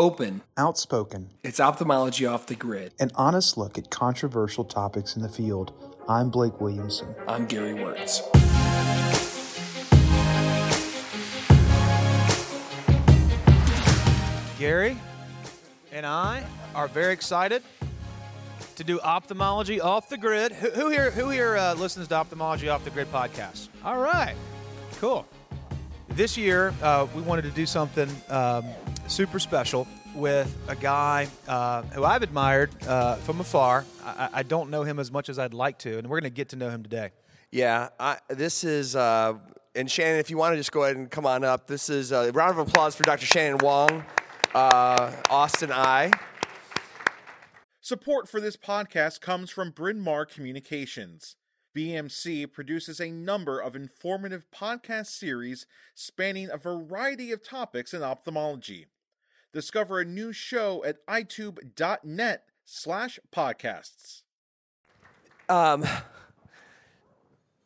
Open. outspoken, It's ophthalmology off the grid. an honest look at controversial topics in the field. I'm Blake Williamson. I'm Gary Wörtz. Gary and I are very excited to do ophthalmology off the grid. Who, who here? Who here uh, listens to ophthalmology off the grid podcast? All right, cool. This year, uh, we wanted to do something um, super special with a guy uh, who I've admired uh, from afar. I, I don't know him as much as I'd like to, and we're going to get to know him today. Yeah, I, this is, uh, and Shannon, if you want to just go ahead and come on up, this is a round of applause for Dr. Shannon Wong, uh, Austin Eye. Support for this podcast comes from Bryn Mawr Communications. BMC produces a number of informative podcast series spanning a variety of topics in ophthalmology. Discover a new show at eyetube.net slash podcasts. Um,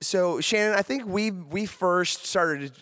so Shannon, I think we we first started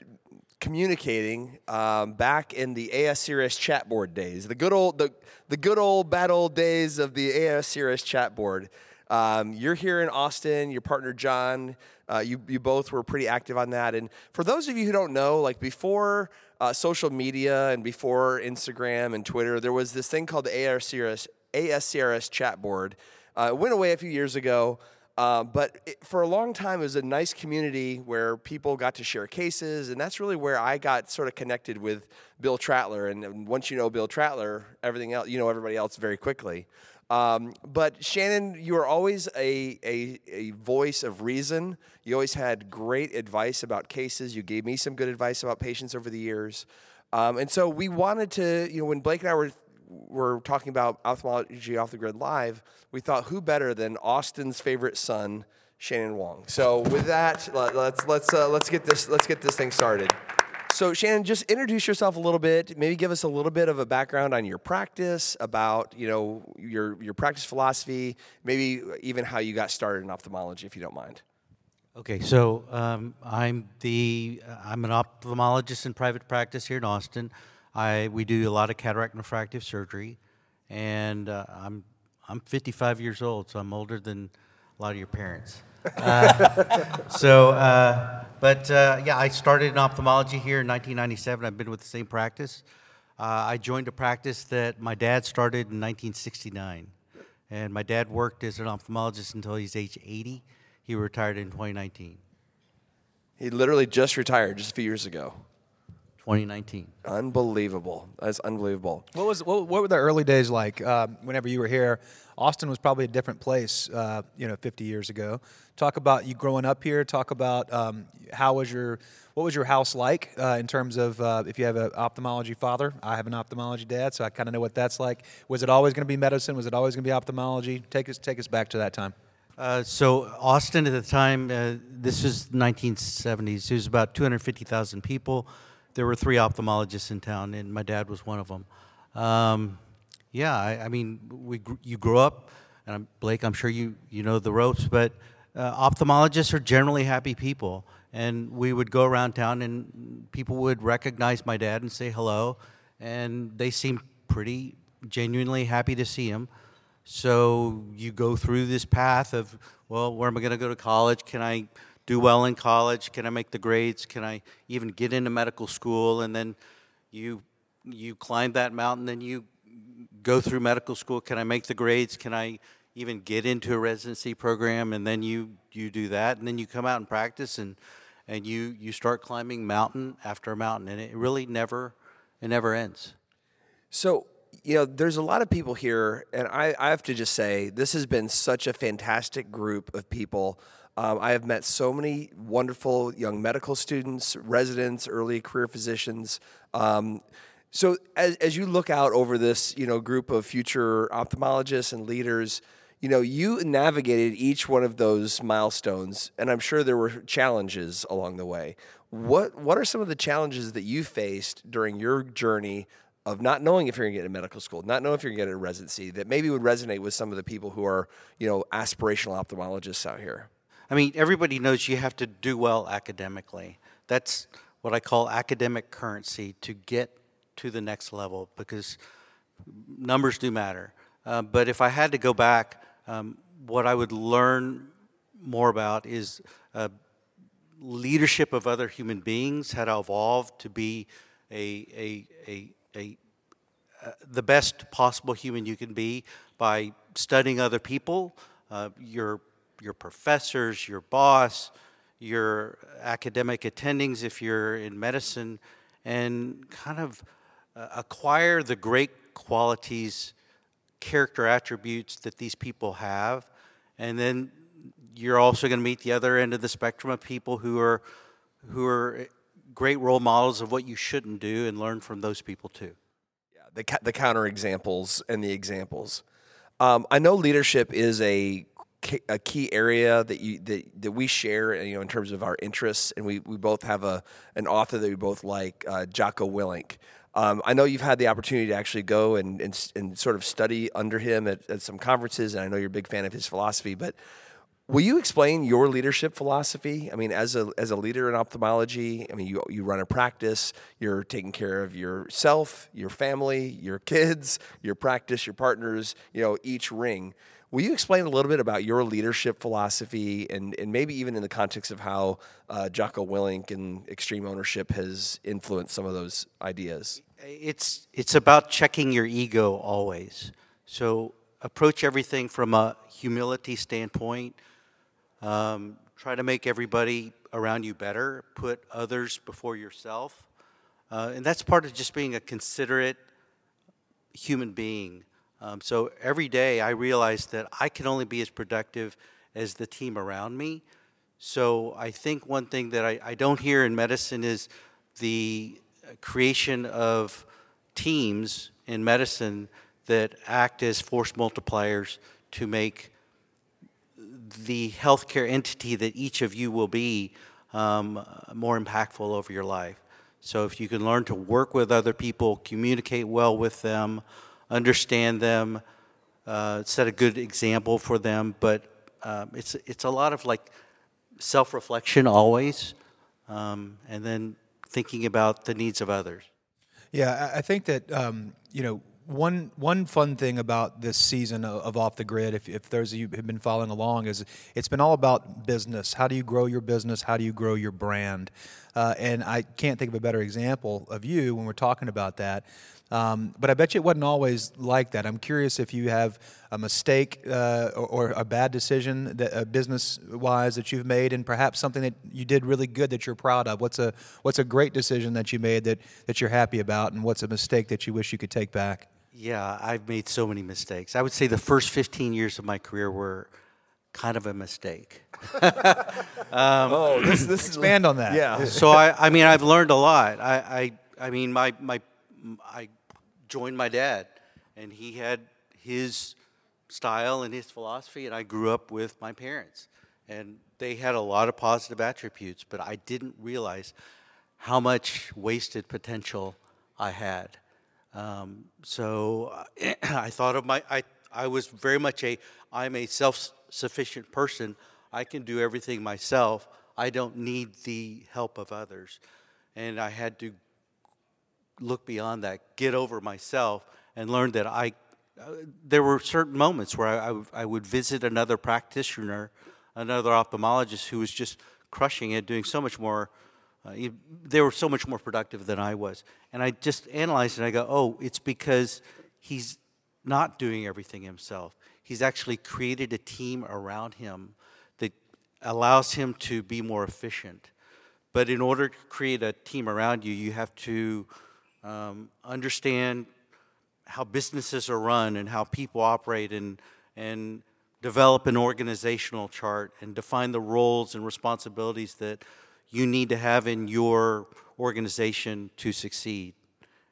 communicating um, back in the AS chat board days, the good old the the good old bad old days of the AS chat board. Um, you're here in Austin. Your partner John, uh, you you both were pretty active on that. And for those of you who don't know, like before uh, social media and before Instagram and Twitter, there was this thing called the ASCRS ASCRS chat board. Uh, it went away a few years ago. Uh, but it, for a long time, it was a nice community where people got to share cases, and that's really where I got sort of connected with Bill Trattler. And, and once you know Bill Trattler, everything else, you know everybody else very quickly. Um, but Shannon, you were always a, a, a voice of reason. You always had great advice about cases. You gave me some good advice about patients over the years. Um, and so we wanted to, you know, when Blake and I were were talking about ophthalmology off the grid live, we thought who better than Austin's favorite son, Shannon Wong. So with that, let- let's let's uh, let's get this let's get this thing started. So Shannon, just introduce yourself a little bit. Maybe give us a little bit of a background on your practice, about you know your your practice philosophy, maybe even how you got started in ophthalmology, if you don't mind. Okay, so um, I'm the I'm an ophthalmologist in private practice here in Austin. I we do a lot of cataract refractive surgery, and uh, I'm I'm 55 years old, so I'm older than a lot of your parents. So, uh, but uh, yeah, I started in ophthalmology here in 1997. I've been with the same practice. Uh, I joined a practice that my dad started in 1969, and my dad worked as an ophthalmologist until he's age 80. He retired in 2019. He literally just retired just a few years ago. 2019. Unbelievable. That's unbelievable. What was what, what were the early days like? Uh, whenever you were here, Austin was probably a different place. Uh, you know, 50 years ago. Talk about you growing up here. Talk about um, how was your what was your house like uh, in terms of uh, if you have an ophthalmology father. I have an ophthalmology dad, so I kind of know what that's like. Was it always going to be medicine? Was it always going to be ophthalmology? Take us take us back to that time. Uh, so Austin at the time, uh, this was 1970s. There was about 250,000 people. There were three ophthalmologists in town, and my dad was one of them. Um, yeah, I, I mean, we you grew up, and I'm, Blake, I'm sure you you know the ropes, but uh, ophthalmologists are generally happy people, and we would go around town, and people would recognize my dad and say hello, and they seemed pretty genuinely happy to see him. So you go through this path of, well, where am I going to go to college? Can I do well in college? Can I make the grades? Can I even get into medical school? And then you you climb that mountain, then you go through medical school. Can I make the grades? Can I even get into a residency program? And then you you do that, and then you come out and practice, and and you you start climbing mountain after mountain, and it really never it never ends. So, you know, there's a lot of people here, and I, I have to just say, this has been such a fantastic group of people. Um, I have met so many wonderful young medical students, residents, early career physicians. Um, so, as, as you look out over this, you know, group of future ophthalmologists and leaders, you know, you navigated each one of those milestones, and I'm sure there were challenges along the way. What What are some of the challenges that you faced during your journey of not knowing if you're going to get into medical school, not knowing if you're going to get a residency, that maybe would resonate with some of the people who are, you know, aspirational ophthalmologists out here? I mean, everybody knows you have to do well academically. That's what I call academic currency to get to the next level because numbers do matter. Uh, but if I had to go back, um, what I would learn more about is uh, leadership of other human beings, how to evolve to be a, a, a, a uh, the best possible human you can be by studying other people, uh, your, your professors, your boss, your academic attendings if you're in medicine, and kind of uh, acquire the great qualities, character attributes that these people have, and then you're also going to meet the other end of the spectrum of people who are who are great role models of what you shouldn't do, and learn from those people too. Yeah, the the counter examples and the examples. Um, I know leadership is a a key area that you that, that we share, you know, in terms of our interests, and we, we both have a an author that we both like, uh, Jocko Willink. Um, I know you've had the opportunity to actually go and, and, and sort of study under him at, at, some conferences, and I know you're a big fan of his philosophy. But will you explain your leadership philosophy? I mean, as a as a leader in ophthalmology, I mean, you you run a practice, you're taking care of yourself, your family, your kids, your practice, your partners, you know, each ring. Will you explain a little bit about your leadership philosophy and, and maybe even in the context of how uh, Jocko Willink and extreme ownership has influenced some of those ideas? It's, it's about checking your ego always. So approach everything from a humility standpoint. Um, try to make everybody around you better. Put others before yourself. Uh, and that's part of just being a considerate human being. Um, so every day I realize that I can only be as productive as the team around me. So I think one thing that I, I don't hear in medicine is the creation of teams in medicine that act as force multipliers to make the healthcare entity that each of you will be um, more impactful over your life. So if you can learn to work with other people, communicate well with them, understand them, uh, set a good example for them. But um, it's it's a lot of like self reflection always, um, and then thinking about the needs of others. Yeah, I think that um, you know one one fun thing about this season of, of, off the grid if, if those of you have been following along is it's been all about business how do you grow your business how do you grow your brand uh, and i can't think of a better example of you when we're talking about that um, but I bet you it wasn't always like that. I'm curious if you have a mistake uh, or, or, a bad decision that uh, business-wise that you've made, and perhaps something that you did really good that you're proud of. What's a what's a great decision that you made that that you're happy about, and what's a mistake that you wish you could take back? Yeah, I've made so many mistakes. I would say the first 15 years of my career were kind of a mistake. um, oh, this, this expand on that. Yeah. so I, I mean, I've learned a lot. I, I, I mean, my, my, I joined my dad, and he had his style and his philosophy, and I grew up with my parents. And they had a lot of positive attributes, but I didn't realize how much wasted potential I had. Um, so I thought of my, I, I was very much a, I'm a self sufficient person. I can do everything myself. I don't need the help of others. And I had to look beyond that, get over myself, and learn that I. Uh, there were certain moments where I, I, I would visit another practitioner, another ophthalmologist who was just crushing it, doing so much more. Uh, they were so much more productive than I was. And I just analyzed it and I go, oh, it's because he's not doing everything himself. He's actually created a team around him that allows him to be more efficient. But in order to create a team around you, you have to um, understand how businesses are run and how people operate and, and develop an organizational chart and define the roles and responsibilities that you need to have in your organization to succeed.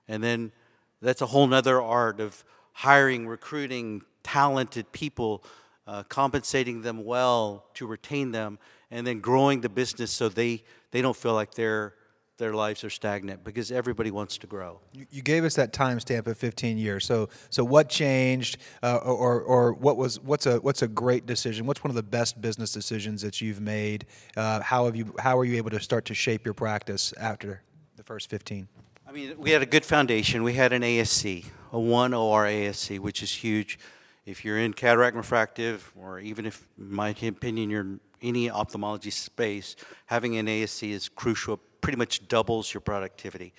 And then that's a whole nother art of hiring, recruiting talented people, uh, compensating them well to retain them, and then growing the business so they, they don't feel like they're their lives are stagnant because everybody wants to grow. You, gave us that timestamp of 15 years. So, so what changed, uh, or, or what was what's a what's a great decision? What's one of the best business decisions that you've made? Uh, how have you how are you able to start to shape your practice after the first 15? I mean, we had a good foundation. We had an ASC. a 1 OR ASC, which is huge. If you're in cataract refractive, or even if, in my opinion, you're any ophthalmology space, having an ASC is crucial. Pretty much doubles your productivity.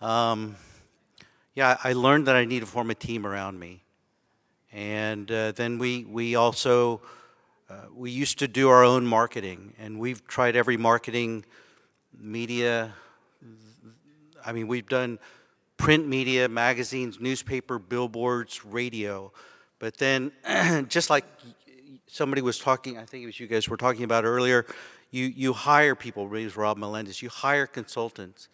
Um, yeah, I learned that I need to form a team around me. And uh, then we, we also, uh, we used to do our own marketing, and we've tried every marketing media. I mean, we've done print media, magazines, newspaper, billboards, radio. But then, just like somebody was talking, I think it was you guys were talking about earlier, you, you hire people, it Rob Melendez, you hire consultants.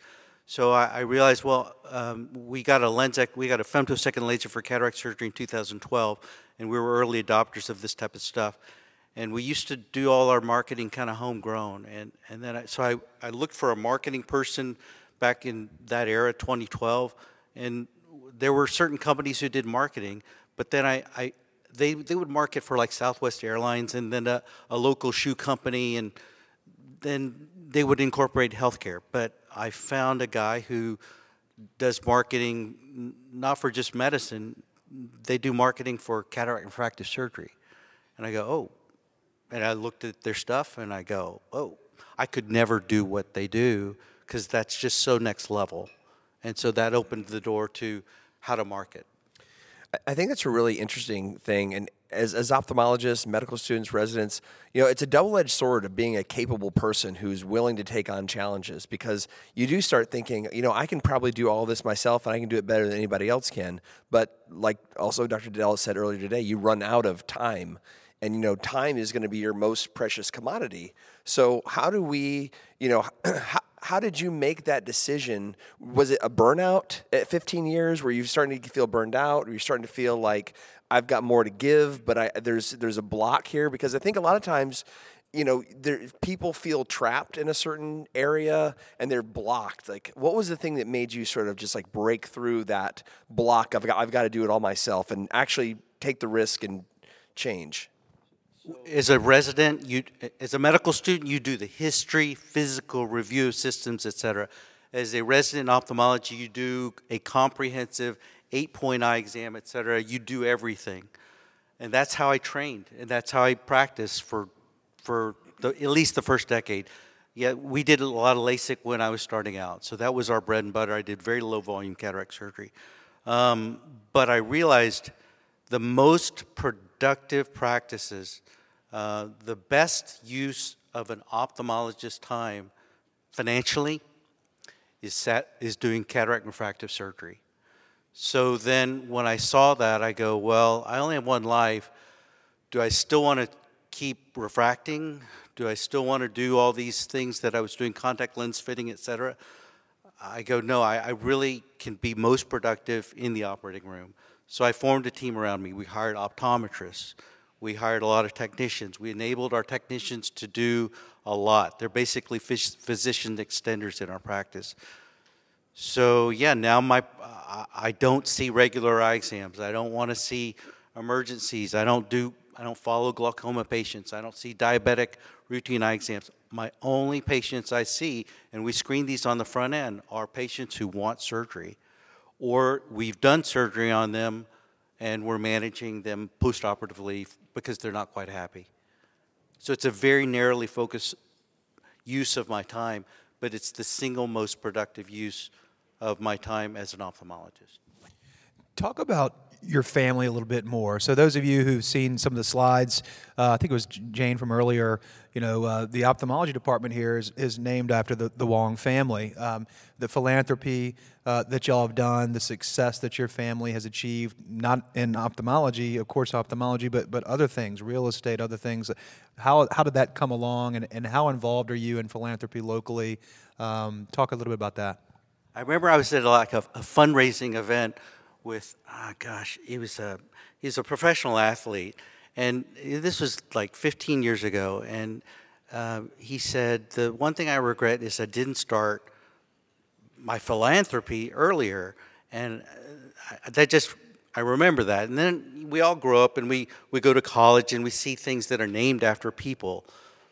So I, I realized, well, um, we got a LenSx, we got a femtosecond laser for cataract surgery in 2012, and we were early adopters of this type of stuff. And we used to do all our marketing kind of homegrown. And, and then I, so I, I looked for a marketing person back in that era, 2012, and there were certain companies who did marketing, but then I, I they, they would market for like Southwest Airlines and then a, a local shoe company, and then they would incorporate healthcare. But I found a guy who does marketing not for just medicine, they do marketing for cataract refractive surgery. And I go, oh. And I looked at their stuff and I go, oh, I could never do what they do because that's just so next level. And so that opened the door to how to market. I think that's a really interesting thing. And as, as ophthalmologists, medical students, residents, you know, it's a double edged sword of being a capable person who's willing to take on challenges because you do start thinking, you know, I can probably do all this myself and I can do it better than anybody else can. But like also Dr. Dell said earlier today, you run out of time. And, you know, time is going to be your most precious commodity. So, how do we, you know, how, how did you make that decision? Was it a burnout at 15 years where you're starting to feel burned out? Or you're starting to feel like I've got more to give, but I, there's there's a block here? Because I think a lot of times, you know, there, people feel trapped in a certain area and they're blocked. Like, what was the thing that made you sort of just like break through that block? I've got I've got to do it all myself and actually take the risk and change as a resident, you as a medical student, you do the history, physical review of systems, etc. As a resident in ophthalmology, you do a comprehensive eight-point eye exam, etc. You do everything, and that's how I trained, and that's how I practiced for for the, at least the first decade. Yeah, we did a lot of LASIK when I was starting out, so that was our bread and butter. I did very low volume cataract surgery, um, but I realized the most productive practices uh, the best use of an ophthalmologist's time financially is, set, is doing cataract refractive surgery. So then when I saw that, I go, well, I only have one life. Do I still want to keep refracting? Do I still want to do all these things that I was doing, contact lens fitting, et cetera? I go, no, I, I really can be most productive in the operating room. So I formed a team around me. We hired optometrists. We hired a lot of technicians. We enabled our technicians to do a lot. They're basically physician extenders in our practice. So yeah, now my I don't see regular eye exams. I don't want to see emergencies. I don't do I don't follow glaucoma patients. I don't see diabetic routine eye exams. My only patients I see, and we screen these on the front end, are patients who want surgery, or we've done surgery on them and we're managing them postoperatively because they're not quite happy. So it's a very narrowly focused use of my time, but it's the single most productive use of my time as an ophthalmologist. Talk about your family a little bit more. So those of you who've seen some of the slides, uh, I think it was Jane from earlier. You know, uh, the ophthalmology department here is, is named after the, the Wong family. Um, the philanthropy uh, that y'all have done, the success that your family has achieved, not in ophthalmology, of course, ophthalmology, but but other things, real estate, other things. How how did that come along, and, and how involved are you in philanthropy locally? Um, talk a little bit about that. I remember I was at like a, a fundraising event with, ah, oh gosh, he was a he's a professional athlete, and this was like 15 years ago. And uh, he said the one thing I regret is I didn't start my philanthropy earlier, and uh, that just I remember that. And then we all grow up and we we go to college and we see things that are named after people,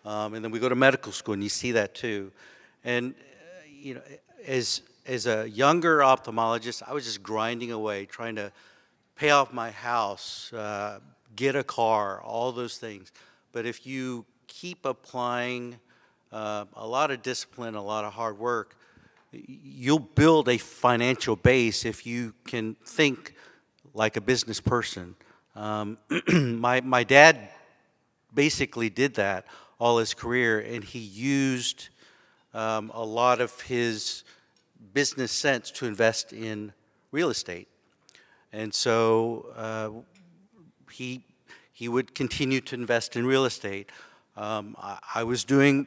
um, and then we go to medical school and you see that too, and uh, you know as as a younger ophthalmologist, I was just grinding away, trying to pay off my house, uh, get a car, all those things. But if you keep applying uh, a lot of discipline, a lot of hard work, you'll build a financial base if you can think like a business person. Um, my, my dad basically did that all his career, and he used um, a lot of his business sense to invest in real estate. And so uh, he, he would continue to invest in real estate. Um, I, I was doing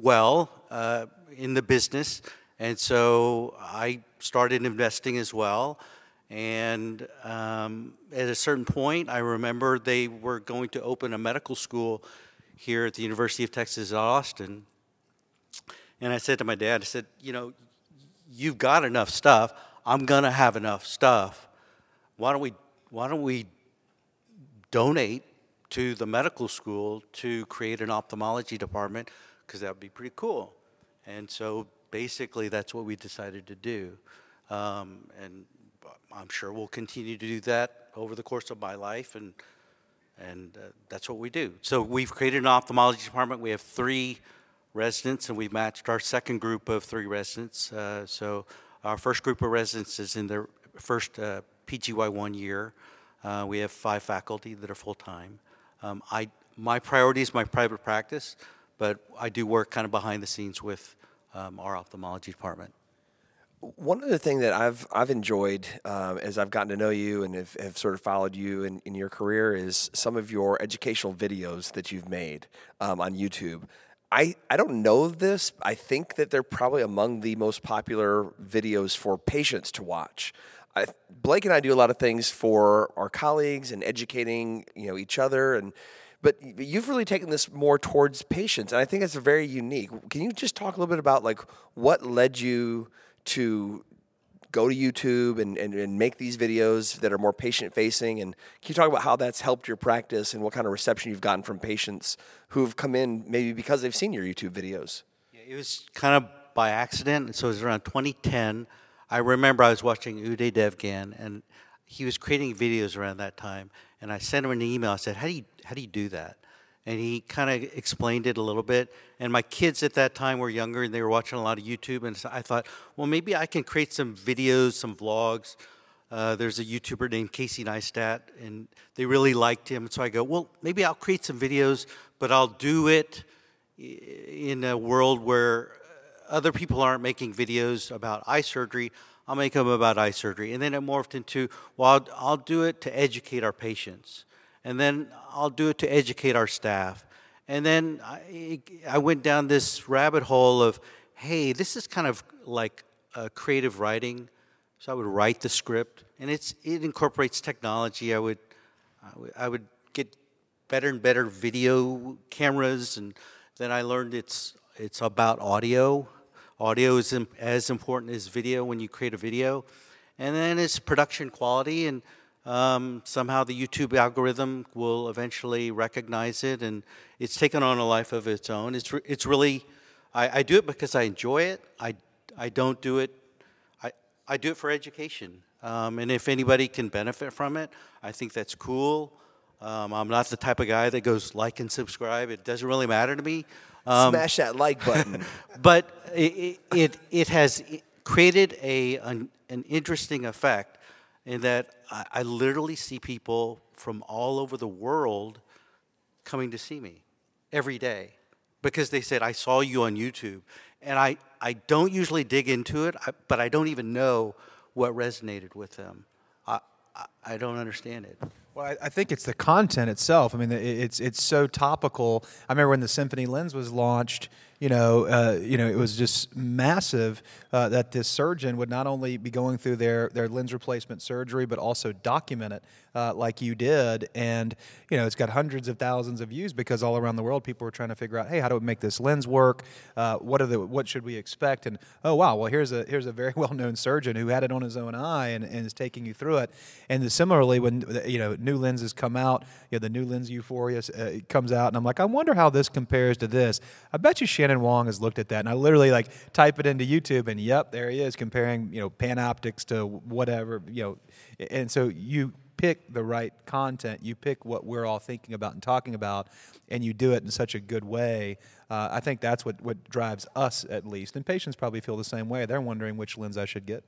well uh, in the business, and so I started investing as well. And um, at a certain point, I remember they were going to open a medical school here at the University of Texas at Austin. And I said to my dad, I said, you know, you've got enough stuff. I'm gonna have enough stuff. Why don't we why don't we donate to the medical school to create an ophthalmology department? Because that would be pretty cool. And so basically, that's what we decided to do. Um, and I'm sure we'll continue to do that over the course of my life, and and uh, that's what we do. So we've created an ophthalmology department. We have three residents, and we've matched our second group of three residents. Uh, so our first group of residents is in their first uh, PGY one year. Uh, we have five faculty that are full time. Um, I my priority is my private practice, but I do work kind of behind the scenes with um, our ophthalmology department. One other thing that I've I've enjoyed um, as I've gotten to know you and have, have sort of followed you in, in your career is some of your educational videos that you've made um, on YouTube. I, I don't know this. I think that they're probably among the most popular videos for patients to watch. I, Blake and I do a lot of things for our colleagues and educating you know each other and but you've really taken this more towards patients and I think it's very unique. Can you just talk a little bit about like what led you to go to YouTube and, and, and make these videos that are more patient facing? And can you talk about how that's helped your practice and what kind of reception you've gotten from patients who've come in maybe because they've seen your YouTube videos? Yeah, it was kind of by accident. So it was around 2010. I remember I was watching Uday Devgan, and he was creating videos around that time. And I sent him an email. I said, "How do you how do you do that?" And he kind of explained it a little bit. And my kids at that time were younger, and they were watching a lot of YouTube. And so I thought, well, maybe I can create some videos, some vlogs. Uh, there's a YouTuber named Casey Neistat, and they really liked him. So I go, well, maybe I'll create some videos, but I'll do it in a world where other people aren't making videos about eye surgery. I'll make them about eye surgery. And then it morphed into, well, I'll, I'll do it to educate our patients. And then I'll do it to educate our staff. And then I, I went down this rabbit hole of, hey, this is kind of like creative writing. So I would write the script, and it's it incorporates technology. I would I would, I would get better and better video cameras, and then I learned it's it's about audio. Audio is as important as video when you create a video, and then it's production quality and um, somehow the YouTube algorithm will eventually recognize it, and it's taken on a life of its own. It's, re- it's really, I, I do it because I enjoy it. I, I don't do it, I, I do it for education. Um, and if anybody can benefit from it, I think that's cool. Um, I'm not the type of guy that goes like and subscribe. It doesn't really matter to me. Um, Smash that like button. but it, it, it has created a, an, an interesting effect in that I, I literally see people from all over the world coming to see me every day because they said, I saw you on YouTube. And I, I don't usually dig into it, but I don't even know what resonated with them. I, I, don't understand it. Well, I, think it's the content itself. I mean, it, it's it's so topical. I remember when the Symfony lens was launched. You know, uh, you know, it was just massive uh, that this surgeon would not only be going through their their lens replacement surgery, but also document it uh, like you did. And you know, it's got hundreds of thousands of views because all around the world, people were trying to figure out, hey, how do we make this lens work? Uh, what are the what should we expect? And oh wow, well here's a here's a very well known surgeon who had it on his own eye and, and is taking you through it. And similarly, when you know new lenses come out, you know, the new lens Euphoria uh, comes out, and I'm like, I wonder how this compares to this. I bet you, Shannon Wong has looked at that, and I literally like type it into YouTube, and yep, there he is comparing you know PanOptix to whatever you know, and so you pick the right content, you pick what we're all thinking about and talking about, and you do it in such a good way. Uh, I think that's what what drives us at least, and patients probably feel the same way. They're wondering which lens I should get.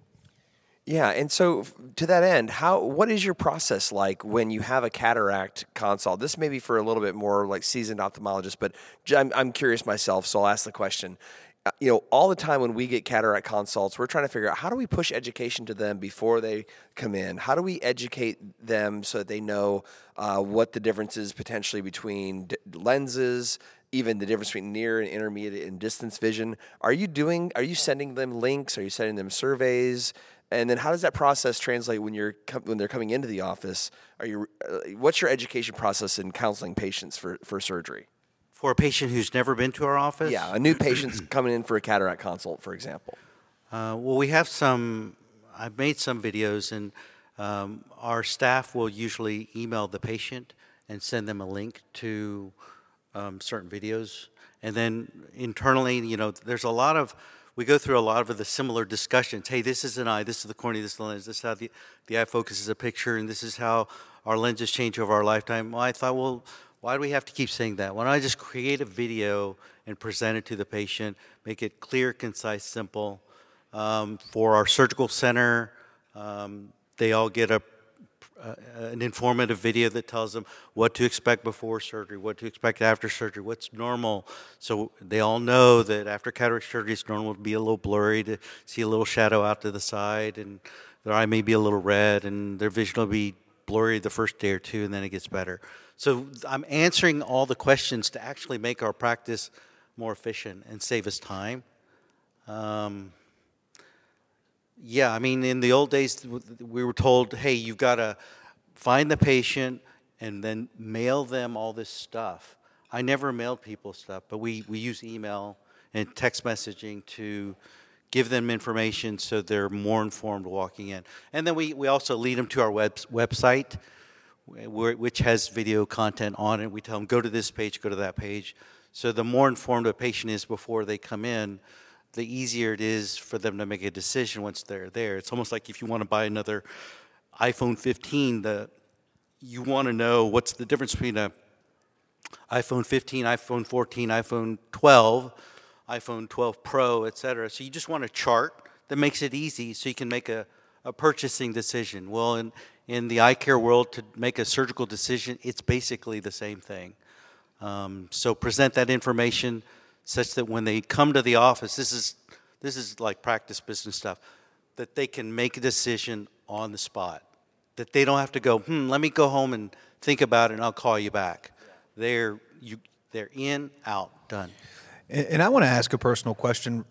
Yeah, and so to that end, how what is your process like when you have a cataract consult? This may be for a little bit more like seasoned ophthalmologist, but I'm, I'm curious myself, so I'll ask the question. Uh, You know, all the time when we get cataract consults, we're trying to figure out how do we push education to them before they come in? How do we educate them so that they know uh, what the difference is potentially between d- lenses, even the difference between near and intermediate and distance vision? Are you doing? Are you sending them links? Are you sending them surveys? And then how does that process translate when you're com- when they're coming into the office? Are you uh, what's your education process in counseling patients for, for surgery? For a patient who's never been to our office? Yeah, a new patient's coming in for a cataract consult, for example. Uh, well, we have some. I've made some videos, and um, our staff will usually email the patient and send them a link to um, certain videos. And then internally, you know, there's a lot of. We go through a lot of the similar discussions. Hey, this is an eye. This is the cornea. This is the lens. This is how the, the eye focuses a picture, and this is how our lenses change over our lifetime. Well, I thought, well, why do we have to keep saying that? Why don't I just create a video and present it to the patient, make it clear, concise, simple? Um, for our surgical center, um, they all get a, uh, an informative video that tells them what to expect before surgery, what to expect after surgery, what's normal. So they all know that after cataract surgery, it's normal to be a little blurry, to see a little shadow out to the side, and their eye may be a little red, and their vision will be blurry the first day or two, and then it gets better. So I'm answering all the questions to actually make our practice more efficient and save us time. Um, yeah, I mean, in the old days, we were told, hey, you've got to find the patient and then mail them all this stuff. I never mailed people stuff, but we, we use email and text messaging to give them information so they're more informed walking in. And then we, we also lead them to our web, website, which has video content on it. We tell them, go to this page, go to that page. So the more informed a patient is before they come in, the easier it is for them to make a decision once they're there. It's almost like if you want to buy another iPhone 15, the you want to know what's the difference between a iPhone 15, iPhone 14, iPhone 12, iPhone 12 Pro, et cetera. So you just want a chart that makes it easy so you can make a, a purchasing decision. Well, in, in the eye care world, to make a surgical decision, it's basically the same thing. Um, so present that information such that when they come to the office, this is this is like practice business stuff, that they can make a decision on the spot. That they don't have to go, hmm, let me go home and think about it and I'll call you back. They're you they're in, out, done. And, I want to ask a personal question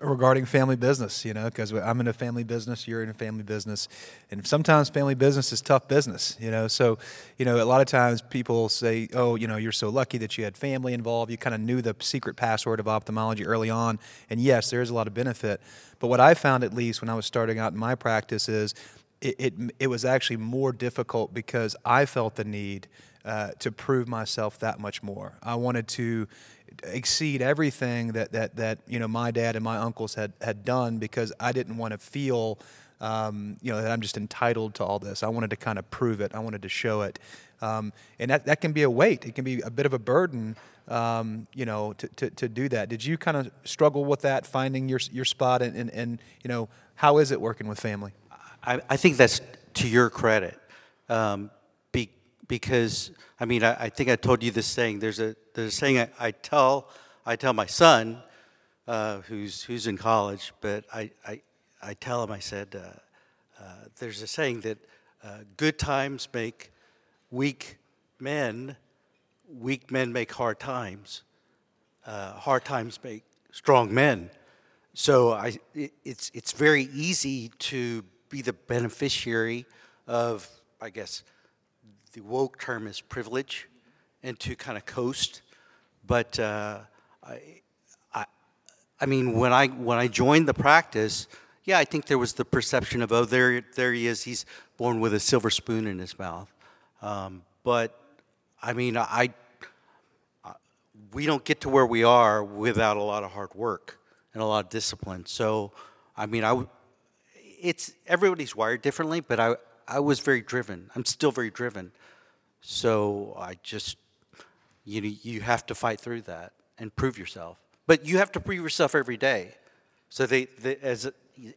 regarding family business, you know, because I'm in a family business, you're in a family business, and sometimes family business is tough business, you know. So, you know, a lot of times people say, oh, you know, you're so lucky that you had family involved. You kind of knew the secret password of ophthalmology early on. And yes, there is a lot of benefit. But what I found, at least when I was starting out in my practice, is it, it, it was actually more difficult because I felt the need uh, to prove myself that much more. I wanted to exceed everything that, that, that you know my dad and my uncles had, had done because I didn't want to feel um, you know that I'm just entitled to all this. I wanted to kind of prove it. I wanted to show it, um, and that, that can be a weight. It can be a bit of a burden, um, you know, to, to, to do that. Did you kind of struggle with that, finding your your spot, and, and, and you know how is it working with family? I, I think that's to your credit, um, because I mean I, I, think I told you this saying. There's a there's a saying I, I tell I tell my son, uh, who's who's in college, but I I, I tell him I said uh, uh, there's a saying that uh, good times make weak men, weak men make hard times, uh, hard times make strong men. So I, it, it's it's very easy to be the beneficiary of, I guess, the woke term is privilege, and to kind of coast. But uh, I, I, I mean, when I when I joined the practice, yeah, I think there was the perception of, oh, there there he is, he's born with a silver spoon in his mouth. Um, but I mean, I we don't get to where we are without a lot of hard work and a lot of discipline. So, I mean, I, it's everybody's wired differently, but I, I was very driven. I'm still very driven. So I just, you know, you have to fight through that and prove yourself. But you have to prove yourself every day. So they, they as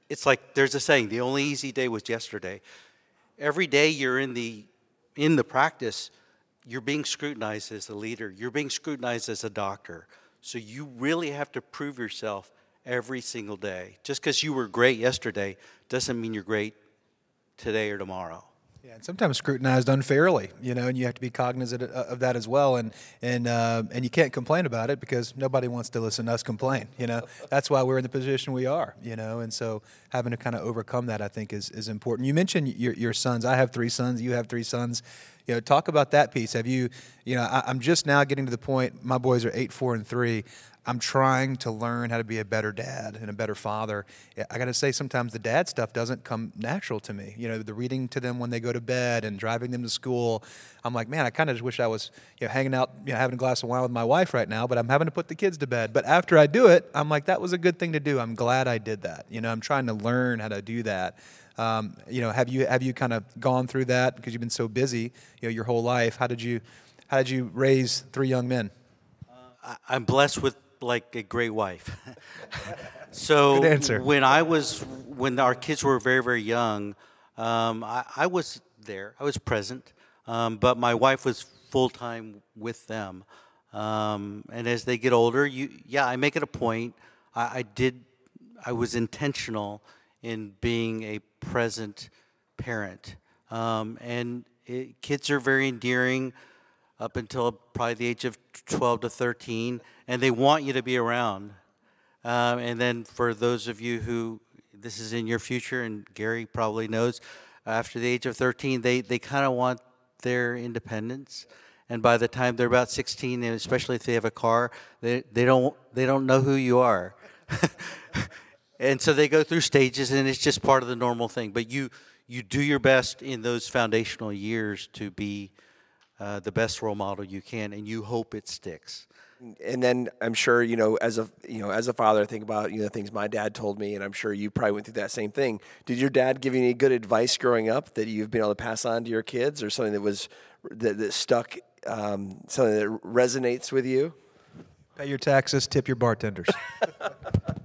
it's like there's a saying: the only easy day was yesterday. Every day you're in the in the practice, you're being scrutinized as a leader. You're being scrutinized as a doctor. So you really have to prove yourself every single day. Just because you were great yesterday doesn't mean you're great today or tomorrow. Yeah, and sometimes scrutinized unfairly, you know, and you have to be cognizant of that as well. And and uh, and you can't complain about it because nobody wants to listen to us complain. You know, that's why we're in the position we are. You know, and so having to kind of overcome that, I think, is is important. You mentioned your your sons. I have three sons. You have three sons. You know, talk about that piece. Have you, you know, I, I'm just now getting to the point. My boys are eight, four, and three. I'm trying to learn how to be a better dad and a better father. I got to say, sometimes the dad stuff doesn't come natural to me. You know, the reading to them when they go to bed and driving them to school. I'm like, man, I kind of just wish I was, you know, hanging out, you know, having a glass of wine with my wife right now, but I'm having to put the kids to bed. But after I do it, I'm like, that was a good thing to do. I'm glad I did that. You know, I'm trying to learn how to do that. Um, you know, have you have you kind of gone through that because you've been so busy, you know, your whole life? How did you how did you raise three young men? Uh, I'm blessed with like a great wife. so Good answer. when I was when our kids were very very young, um, I, I, was there. I was present, um, but my wife was full time with them. Um, and as they get older, you yeah, I make it a point. I, I did. I was intentional in being a present parent, um, and it, kids are very endearing up until probably the age of 12 to 13, and they want you to be around. Um, and then for those of you who this is in your future, and Gary probably knows, after the age of 13, they, they kind of want their independence. And by the time they're about 16, and especially if they have a car, they, they, don't, they don't know who you are. and so they go through stages, and it's just part of the normal thing. But you, you do your best in those foundational years to be uh, the best role model you can, and you hope it sticks. And then I'm sure you know, as a you know, as a father, I think about you know things my dad told me, and I'm sure you probably went through that same thing. Did your dad give you any good advice growing up that you've been able to pass on to your kids, or something that was that, that stuck, um, something that resonates with you? Pay your taxes, tip your bartenders.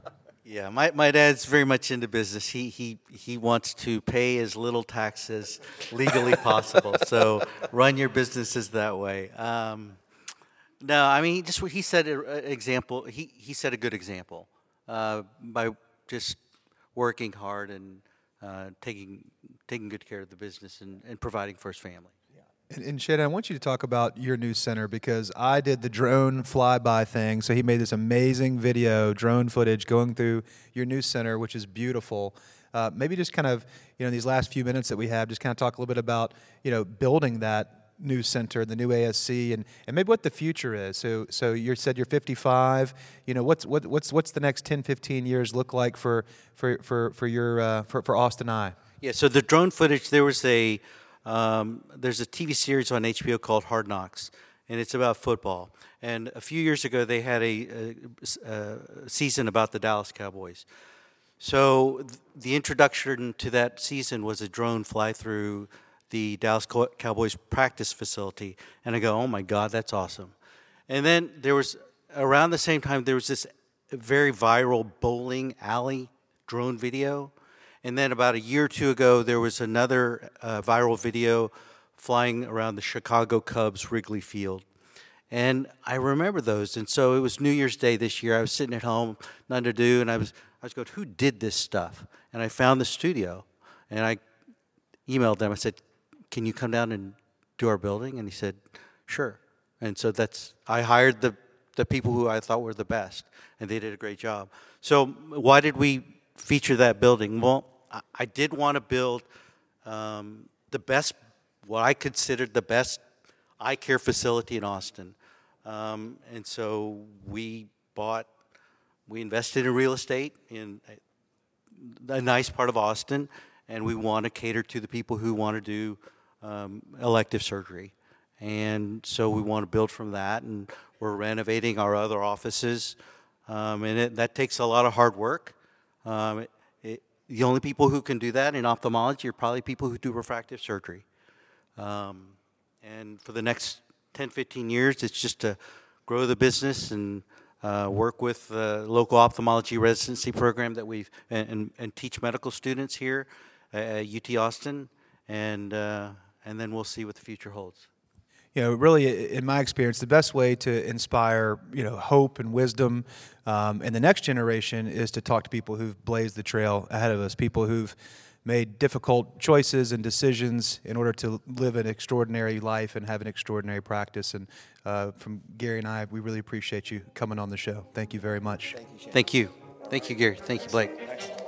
Yeah, my, my dad's very much into business. He, he, he wants to pay as little taxes legally possible. so run your businesses that way. Um, no, I mean, just he said an example. He, he set a good example uh, by just working hard and uh, taking, taking good care of the business and, and providing for his family. And, and Shannon, I want you to talk about your new center because I did the drone flyby thing. So he made this amazing video, drone footage going through your new center, which is beautiful. Uh, maybe just kind of, you know, these last few minutes that we have, just kind of talk a little bit about, you know, building that new center, the new ASC, and, and maybe what the future is. So, so you said you're 55. You know, what's what, what's what's the next 10, 15 years look like for for for for your uh, for for Austin Eye? Yeah. So the drone footage, there was a um, there's a TV series on HBO called Hard Knocks, and it's about football. And a few years ago, they had a, a, a season about the Dallas Cowboys. So th- the introduction to that season was a drone fly through the Dallas Cowboys practice facility, and I go, "Oh my God, that's awesome!" And then there was around the same time there was this very viral bowling alley drone video and then about a year or two ago, there was another uh, viral video flying around the Chicago Cubs Wrigley Field. And I remember those. And so it was New Year's Day this year. I was sitting at home, nothing to do, and I was, I was going, who did this stuff? And I found the studio. And I emailed them. I said, can you come down and do our building? And he said, sure. And so that's, I hired the, the people who I thought were the best, and they did a great job. So why did we feature that building? Well, I, did want to build um, the best, what I considered the best eye care facility in Austin. Um, and so we bought, we invested in real estate in a, a, nice part of Austin, and we want to cater to the people who want to do um, elective surgery. and so we want to build from that. And we're renovating our other offices, um, and it, that takes a lot of hard work. Um, it, the only people who can do that in ophthalmology are probably people who do refractive surgery. Um, and for the next 10, 15 years, it's just to grow the business and uh, work with the local ophthalmology residency program that we've and, and, and teach medical students here at UT Austin, and uh, and then we'll see what the future holds. You know, really, in my experience, the best way to inspire you know hope and wisdom um, in the next generation is to talk to people who've blazed the trail ahead of us, people who've made difficult choices and decisions in order to live an extraordinary life and have an extraordinary practice. And uh, from Gary and I, we really appreciate you coming on the show. Thank you very much. Thank you. Thank you, Gary. Thank you, Blake.